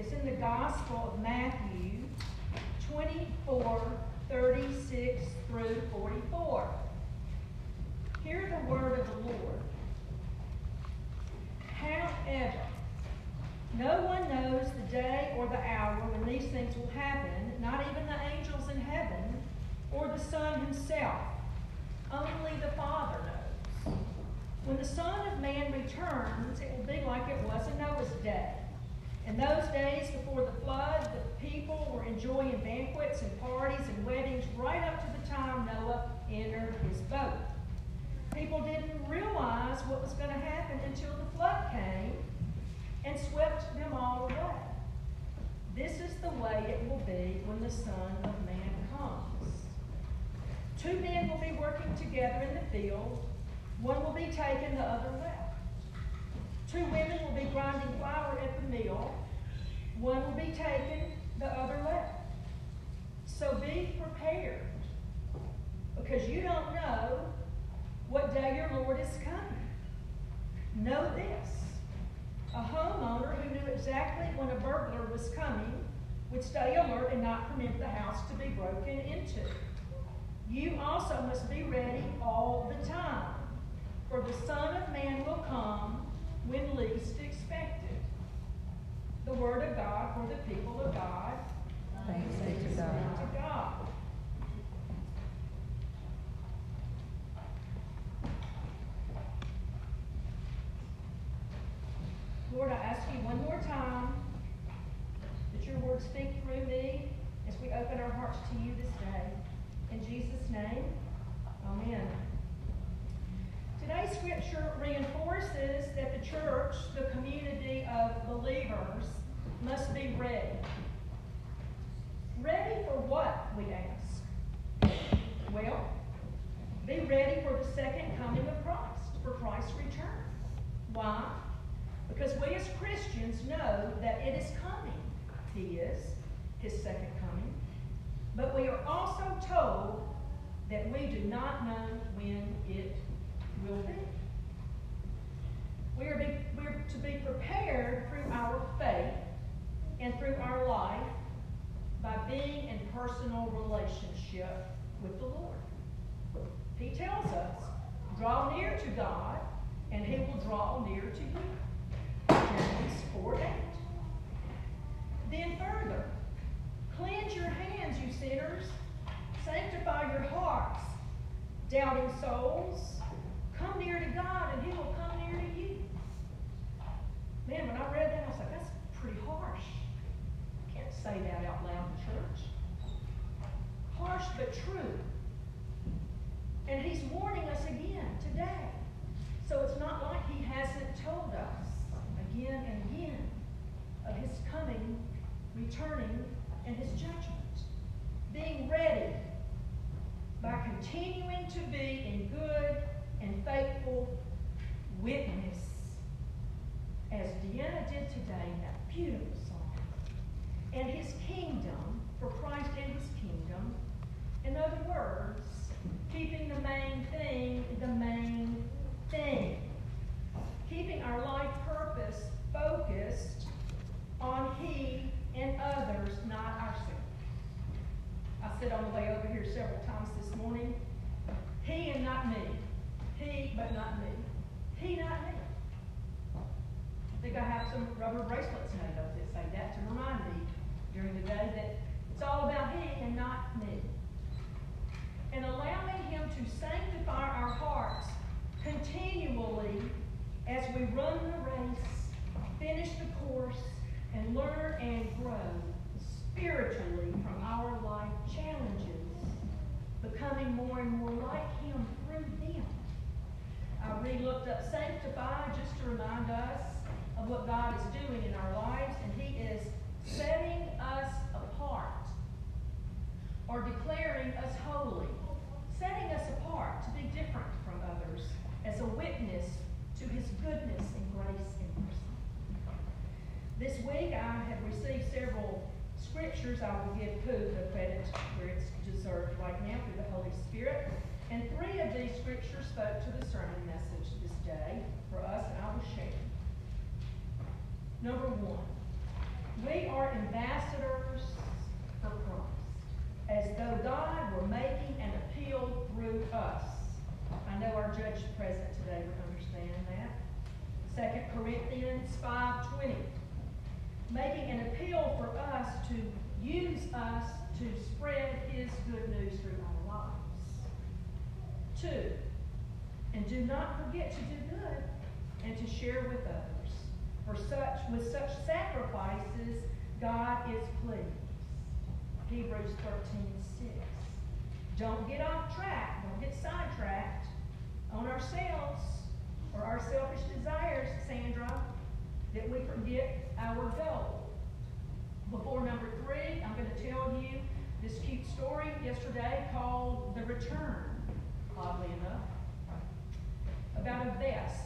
is in the Gospel of Matthew 24, 36 through 44. Hear the word of the Lord. However, no one knows the day or the hour when these things will happen, not even the angels in heaven or the Son himself. Only the Father knows. When the Son of Man returns, it will be like it was in Noah's day. In those days before the flood, the people were enjoying banquets and parties and weddings right up to the time Noah entered his boat. People didn't realize what was going to happen until the flood came and swept them all away. This is the way it will be when the Son of Man comes. Two men will be working together in the field. One will be taken, the other left. Two women will be grinding flour at the mill. One will be taken, the other left. So be prepared because you don't know what day your Lord is coming. Know this. A homeowner who knew exactly when a burglar was coming would stay alert and not permit the house to be broken into. You also must be ready all the time, for the Son of Man will come when least expected. The Word of God for the people of God. Thanks be to God. To God. Lord, I ask you one more time that your word speak through me as we open our hearts to you this day. In Jesus' name, amen. Today's scripture reinforces that the church, the community of believers, must be ready. Ready for what, we ask? Well, be ready for the second coming of Christ, for Christ's return. Why? Because we as Christians know that it is coming. He is, his second coming. But we are also told that we do not know when it will be. We are, be, we are to be prepared through our faith and through our life by being in personal relationship with the Lord. He tells us, draw near to God, and he will draw near to you. Genesis 4 8. Then further, cleanse your hands, you sinners. Sanctify your hearts, doubting souls. Come near to God, and He will come near to you. Man, when I read that, I was like, that's pretty harsh. I can't say that out loud in church. Harsh but true. And He's warning us again today. So it's not like He hasn't told us again and again of his coming, returning, and his judgment. Being ready by continuing to be in good and faithful witness, as Deanna did today that beautiful song. And his kingdom, for Christ and his kingdom. In other words, keeping the main thing the main thing keeping our life purpose focused on He and others, not ourselves. I said on the way over here several times this morning, He and not me. He, but not me. He, not me. I think I have some rubber bracelets made up that say that to remind me during the day that it's all about Him and not me. And allowing Him to sanctify our hearts continually as we run the race, finish the course, and learn and grow spiritually from our life challenges, becoming more and more like Him through them. I re-looked up sanctify just to remind us what God is doing in our lives, and He is setting us apart or declaring us holy, setting us apart to be different from others as a witness to his goodness and grace and mercy. This week I have received several scriptures. I will give Pooh the credit where it's deserved right now through the Holy Spirit. And three of these scriptures spoke to the sermon message this day for us, and I will share. Number one, We are ambassadors for Christ, as though God were making an appeal through us. I know our judge present today would understand that. Second Corinthians 5.20. Making an appeal for us to use us to spread his good news through our lives. Two, and do not forget to do good and to share with others. For such, with such sacrifices, God is pleased. Hebrews 13, 6. Don't get off track. Don't get sidetracked on ourselves or our selfish desires, Sandra, that we forget our goal. Before number three, I'm going to tell you this cute story yesterday called The Return, oddly enough, about a vest.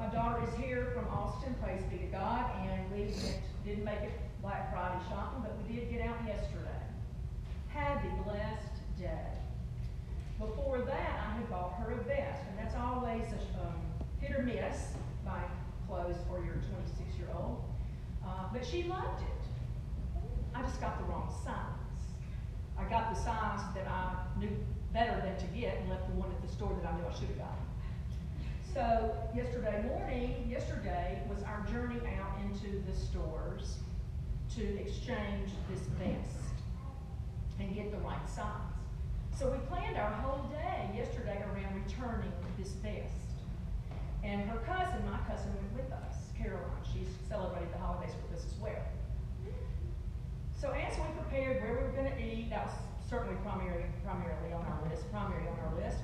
My daughter is here from Austin, praise be to God, and we went, didn't make it Black Friday shopping, but we did get out yesterday. Happy blessed day. Before that, I had bought her a vest, and that's always a um, hit or miss buying clothes for your 26 year old. Uh, but she loved it. I just got the wrong size. I got the size that I knew better than to get and left the one at the store that I knew I should have gotten. So yesterday morning, yesterday was our journey out into the stores to exchange this vest and get the right size. So we planned our whole day yesterday around returning this vest. And her cousin, my cousin, went with us, Caroline. She's celebrated the holidays with us as well. So as we prepared where we were going to eat, that was certainly primarily, primarily on our list, primary on our list.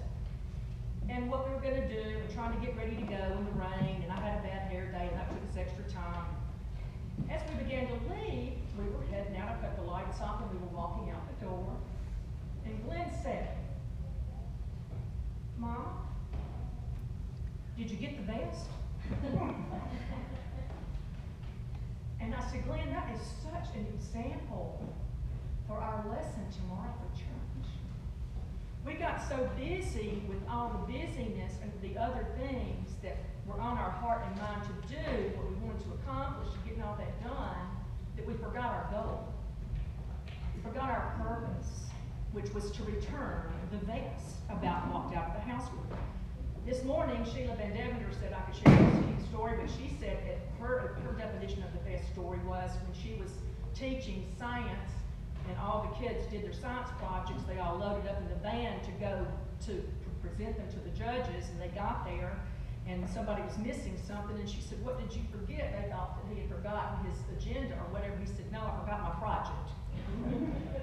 And what we were going to do, and trying to get ready to go in the rain, and I had a bad hair day, and that took us extra time. As we began to leave, we were heading out. I cut the lights off, and we were walking out the door. And Glenn said, Mama, did you get the vest? and I said, Glenn, that is such an example for our lesson tomorrow for church. We got so busy with all the busyness and the other things that were on our heart and mind to do, what we wanted to accomplish, getting all that done, that we forgot our goal. We forgot our purpose which was to return the vase. About walked out of the house with. This morning, Sheila Van Deventer said I could share this story, but she said that her, her definition of the best story was when she was teaching science and all the kids did their science projects, they all loaded up in the van to go to present them to the judges, and they got there, and somebody was missing something, and she said, what did you forget? They thought that he had forgotten his agenda or whatever. He said, no, I forgot my project.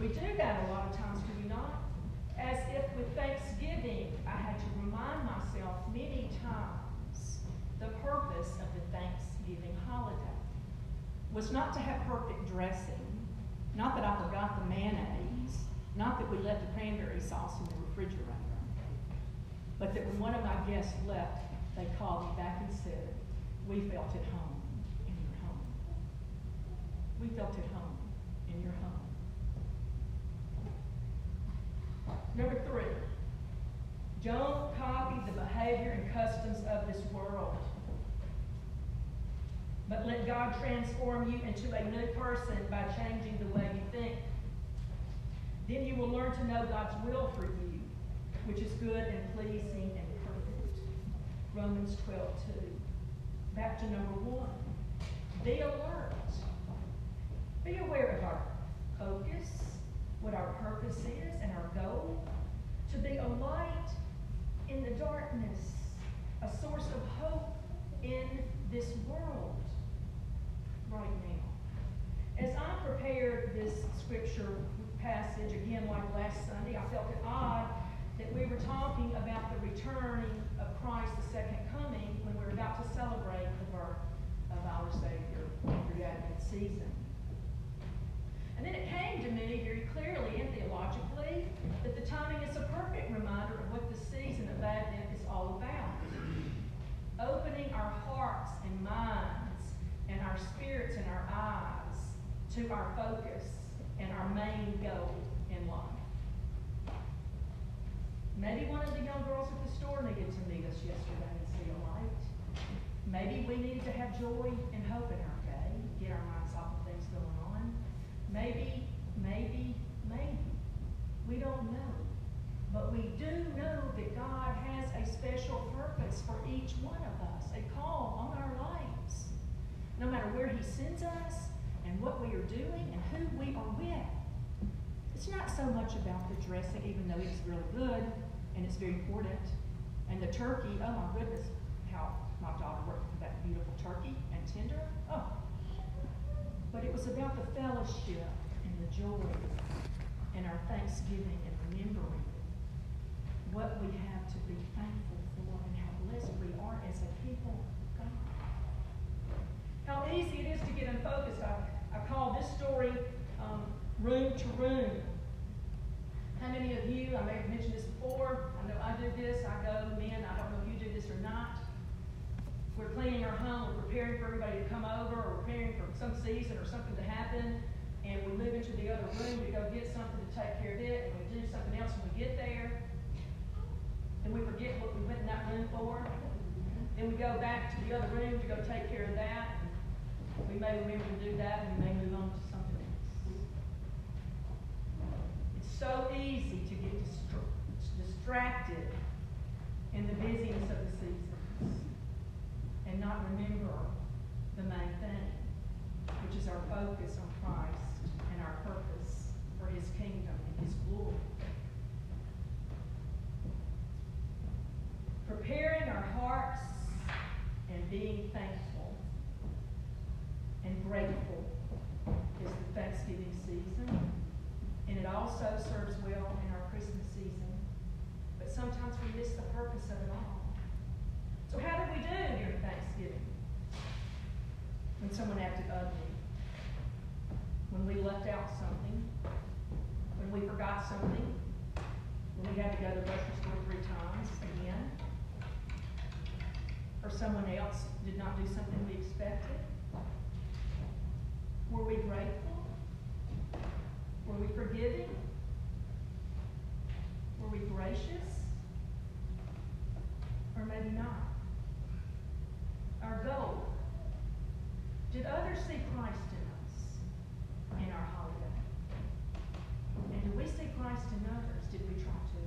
We do that a lot of times, do we not? As if with Thanksgiving, I had to remind myself many times the purpose of the Thanksgiving holiday was not to have perfect dressing, not that I forgot the mayonnaise, not that we left the cranberry sauce in the refrigerator, but that when one of my guests left, they called me back and said, We felt at home in your home. We felt at home in your home. Number three, don't copy the behavior and customs of this world. But let God transform you into a new person by changing the way you think. Then you will learn to know God's will for you, which is good and pleasing and perfect. Romans 12, 2. Back to number one. Be alert. Be aware of our focus, what our purpose is and our goal, to be a light in the darkness, a source of hope in this world right now. As I prepared this scripture passage again like last Sunday, I felt it odd that we were talking about the returning of Christ, the second coming, when we're about to celebrate the birth of our Savior through Advent season. And then it came to me very clearly and theologically that the timing is a perfect reminder of what the season of Advent is all about. Opening our hearts and minds our spirits and our eyes to our focus and our main goal in life. Maybe one of the young girls at the store needed to meet us yesterday and see a light. Maybe we needed to have joy and hope in our day, get our minds off of things going on. Maybe, maybe, maybe. We don't know. But we do know that God has a special purpose for each one of us, a call he sends us and what we are doing and who we are with. It's not so much about the dressing, even though it's really good and it's very important. And the turkey, oh my goodness, how my daughter worked for that beautiful turkey and tender. Oh. But it was about the fellowship and the joy and our thanksgiving and remembering what we have to be thankful for and how blessed we are as a people of God. How easy it is to get unfocused. I, I call this story um, Room to Room. How many of you, I may have mentioned this before, I know I do this, I go, men, I don't know if you do this or not. We're cleaning our home, we're preparing for everybody to come over, or preparing for some season or something to happen, and we move into the other room to go get something to take care of it, and we do something else when we get there, and we forget what we went in that room for. Then we go back to the other room to go take care of that. We may remember to do that, and we may move on to something else. It's so easy to get distra- distracted in the busyness of the seasons and not remember the main thing, which is our focus on Christ and our purpose for His kingdom and His glory. Preparing our hearts and being thankful grateful is the Thanksgiving season. And it also serves well in our Christmas season. But sometimes we miss the purpose of it all. So how did we do during Thanksgiving? When someone acted ugly. When we left out something. When we forgot something. When we had to go to the grocery store three times again. Or someone else did not do something we expected. Were we grateful? Were we forgiving? Were we gracious? Or maybe not? Our goal. Did others see Christ in us in our holiday? And do we see Christ in others? Did we try to?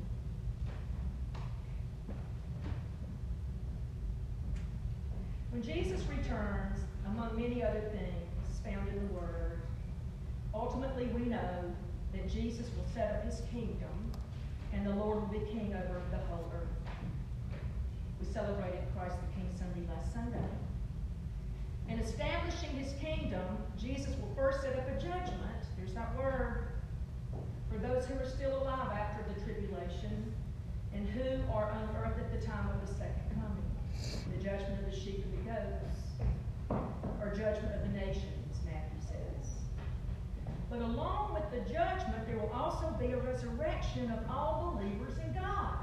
When Jesus returns, among many other things found in the Word, ultimately we know that Jesus will set up his kingdom and the Lord will be king over the whole earth. We celebrated Christ the King Sunday last Sunday. In establishing his kingdom, Jesus will first set up a judgment, there's that word, for those who are still alive after the tribulation and who are on earth at the time of the second coming. The judgment of the sheep and the goats, or judgment of the nations, Matthew says. But along with the judgment, there will also be a resurrection of all believers in God.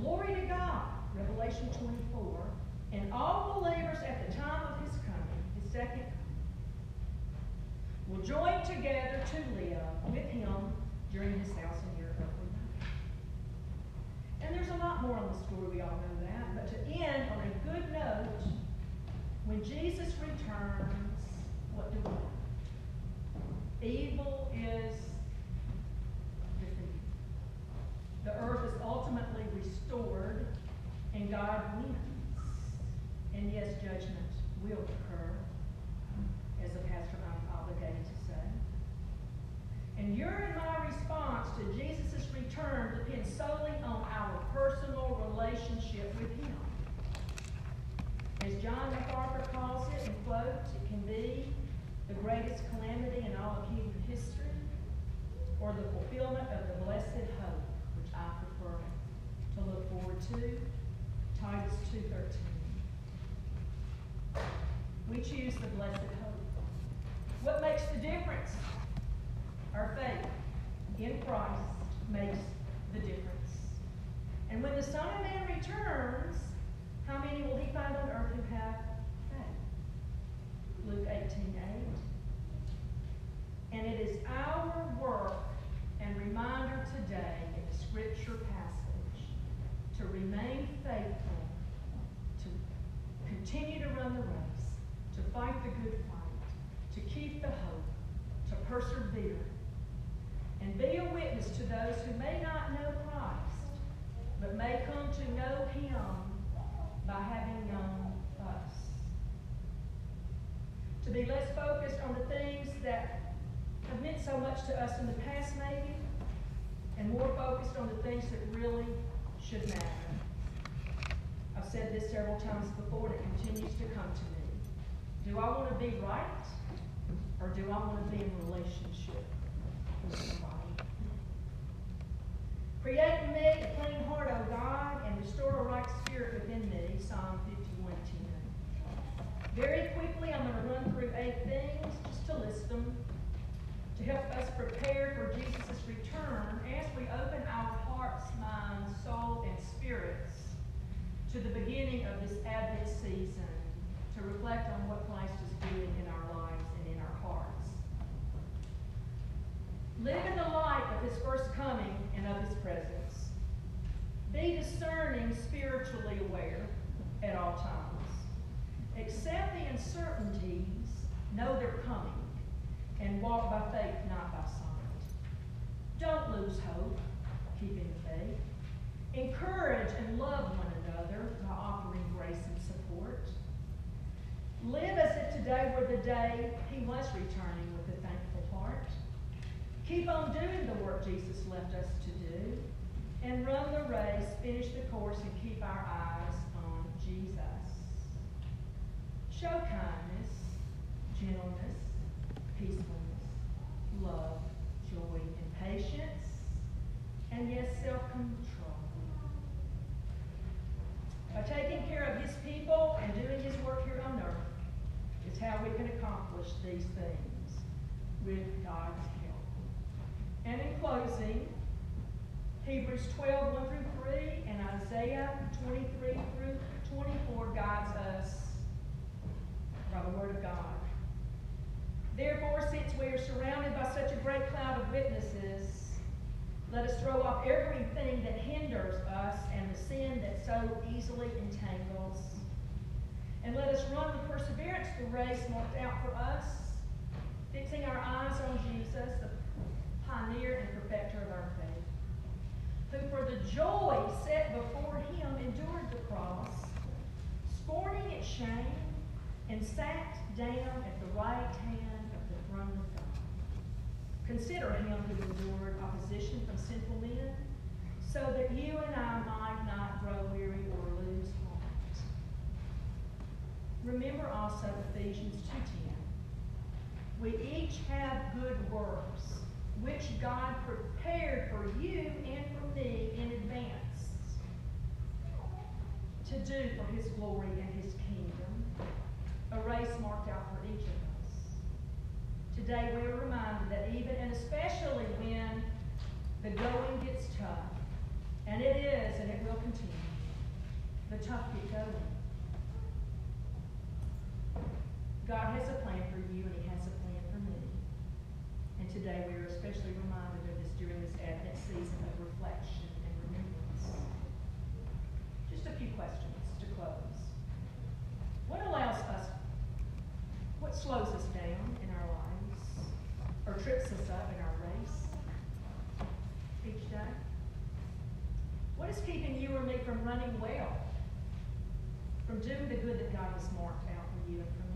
Glory to God, Revelation 24. And all believers at the time of his coming, his second coming, will join together to live with him during his thousand year earthly life. And there's a lot more on the story, we all know that. But to end on a good note, when Jesus returns, 2, Titus 2.13. We choose the blessed hope. What makes the difference? Our faith in Christ makes the difference. And when the Son of Man returns, how many will he find on earth who have faith? Luke 18.8. 8. And it is our work and reminder today in the scripture passage to remain faithful, to continue to run the race, to fight the good fight, to keep the hope, to persevere, and be a witness to those who may not know Christ, but may come to know Him by having known us. To be less focused on the things that have meant so much to us in the past, maybe, and more focused on the things that really should matter. I've said this several times before, and it continues to come to me. Do I want to be right, or do I want to be in relationship with somebody? Create in me a clean heart, O God, and restore a right spirit within me. Psalm 51 10. Very quickly, I'm going to run through eight things just to list them to help us prepare for Jesus' return as we open our hearts, minds, soul, and spirits to the beginning of season to reflect on what Christ is doing in our lives and in our hearts. Live in the light of his first coming and of his presence. Be discerning, spiritually aware at all times. Accept the uncertainties, know they're coming, and walk by faith, not by sight. Don't lose hope, keeping the faith. Encourage and love one another by offering grace and support. Live as if today were the day he was returning with a thankful heart. Keep on doing the work Jesus left us to do. And run the race, finish the course, and keep our eyes on Jesus. Show kindness, gentleness, peacefulness, love, joy, and patience, and yes, self-control. By taking care of his people and doing his work here on earth is how we can accomplish these things with God's help. And in closing, Hebrews 12, 1 through 3, and Isaiah 23 through 24 guides us by the Word of God. Therefore, since we are surrounded by such a great cloud of witnesses, let us throw off everything that hinders us and the sin that so easily entangles. And let us run with perseverance the race marked out for us, fixing our eyes on Jesus, the pioneer and perfecter of our faith, who for the joy set before him endured the cross, scorning its shame, and sat down at the right hand of the throne of God. Consider him who endured opposition from sinful men, so that you and I might not grow weary or lose heart. Remember also Ephesians 2.10. We each have good works, which God prepared for you and for me in advance to do for his glory and his kingdom, a race marked out for each of us. Today we are reminded that even and especially when the going gets tough, and it is and it will continue, the tough get going. God has a plan for you and he has a plan for me. And today we are especially reminded of this during this Advent season of reflection and remembrance. Just a few questions to close. What allows us, what slows us down in our lives or trips us up in our race each day? What is keeping you or me from running well? From doing the good that God has marked out for you and for me?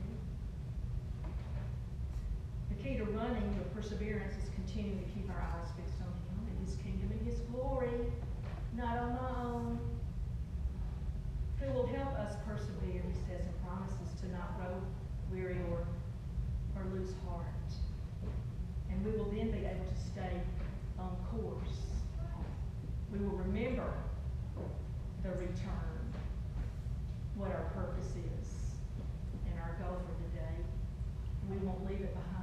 Key to running with perseverance is continuing to keep our eyes fixed on Him and His kingdom and His glory, not on my own. Who will help us persevere, He says, and promises to not grow weary or, or lose heart. And we will then be able to stay on course. We will remember the return, what our purpose is, and our goal for the day. We won't leave it behind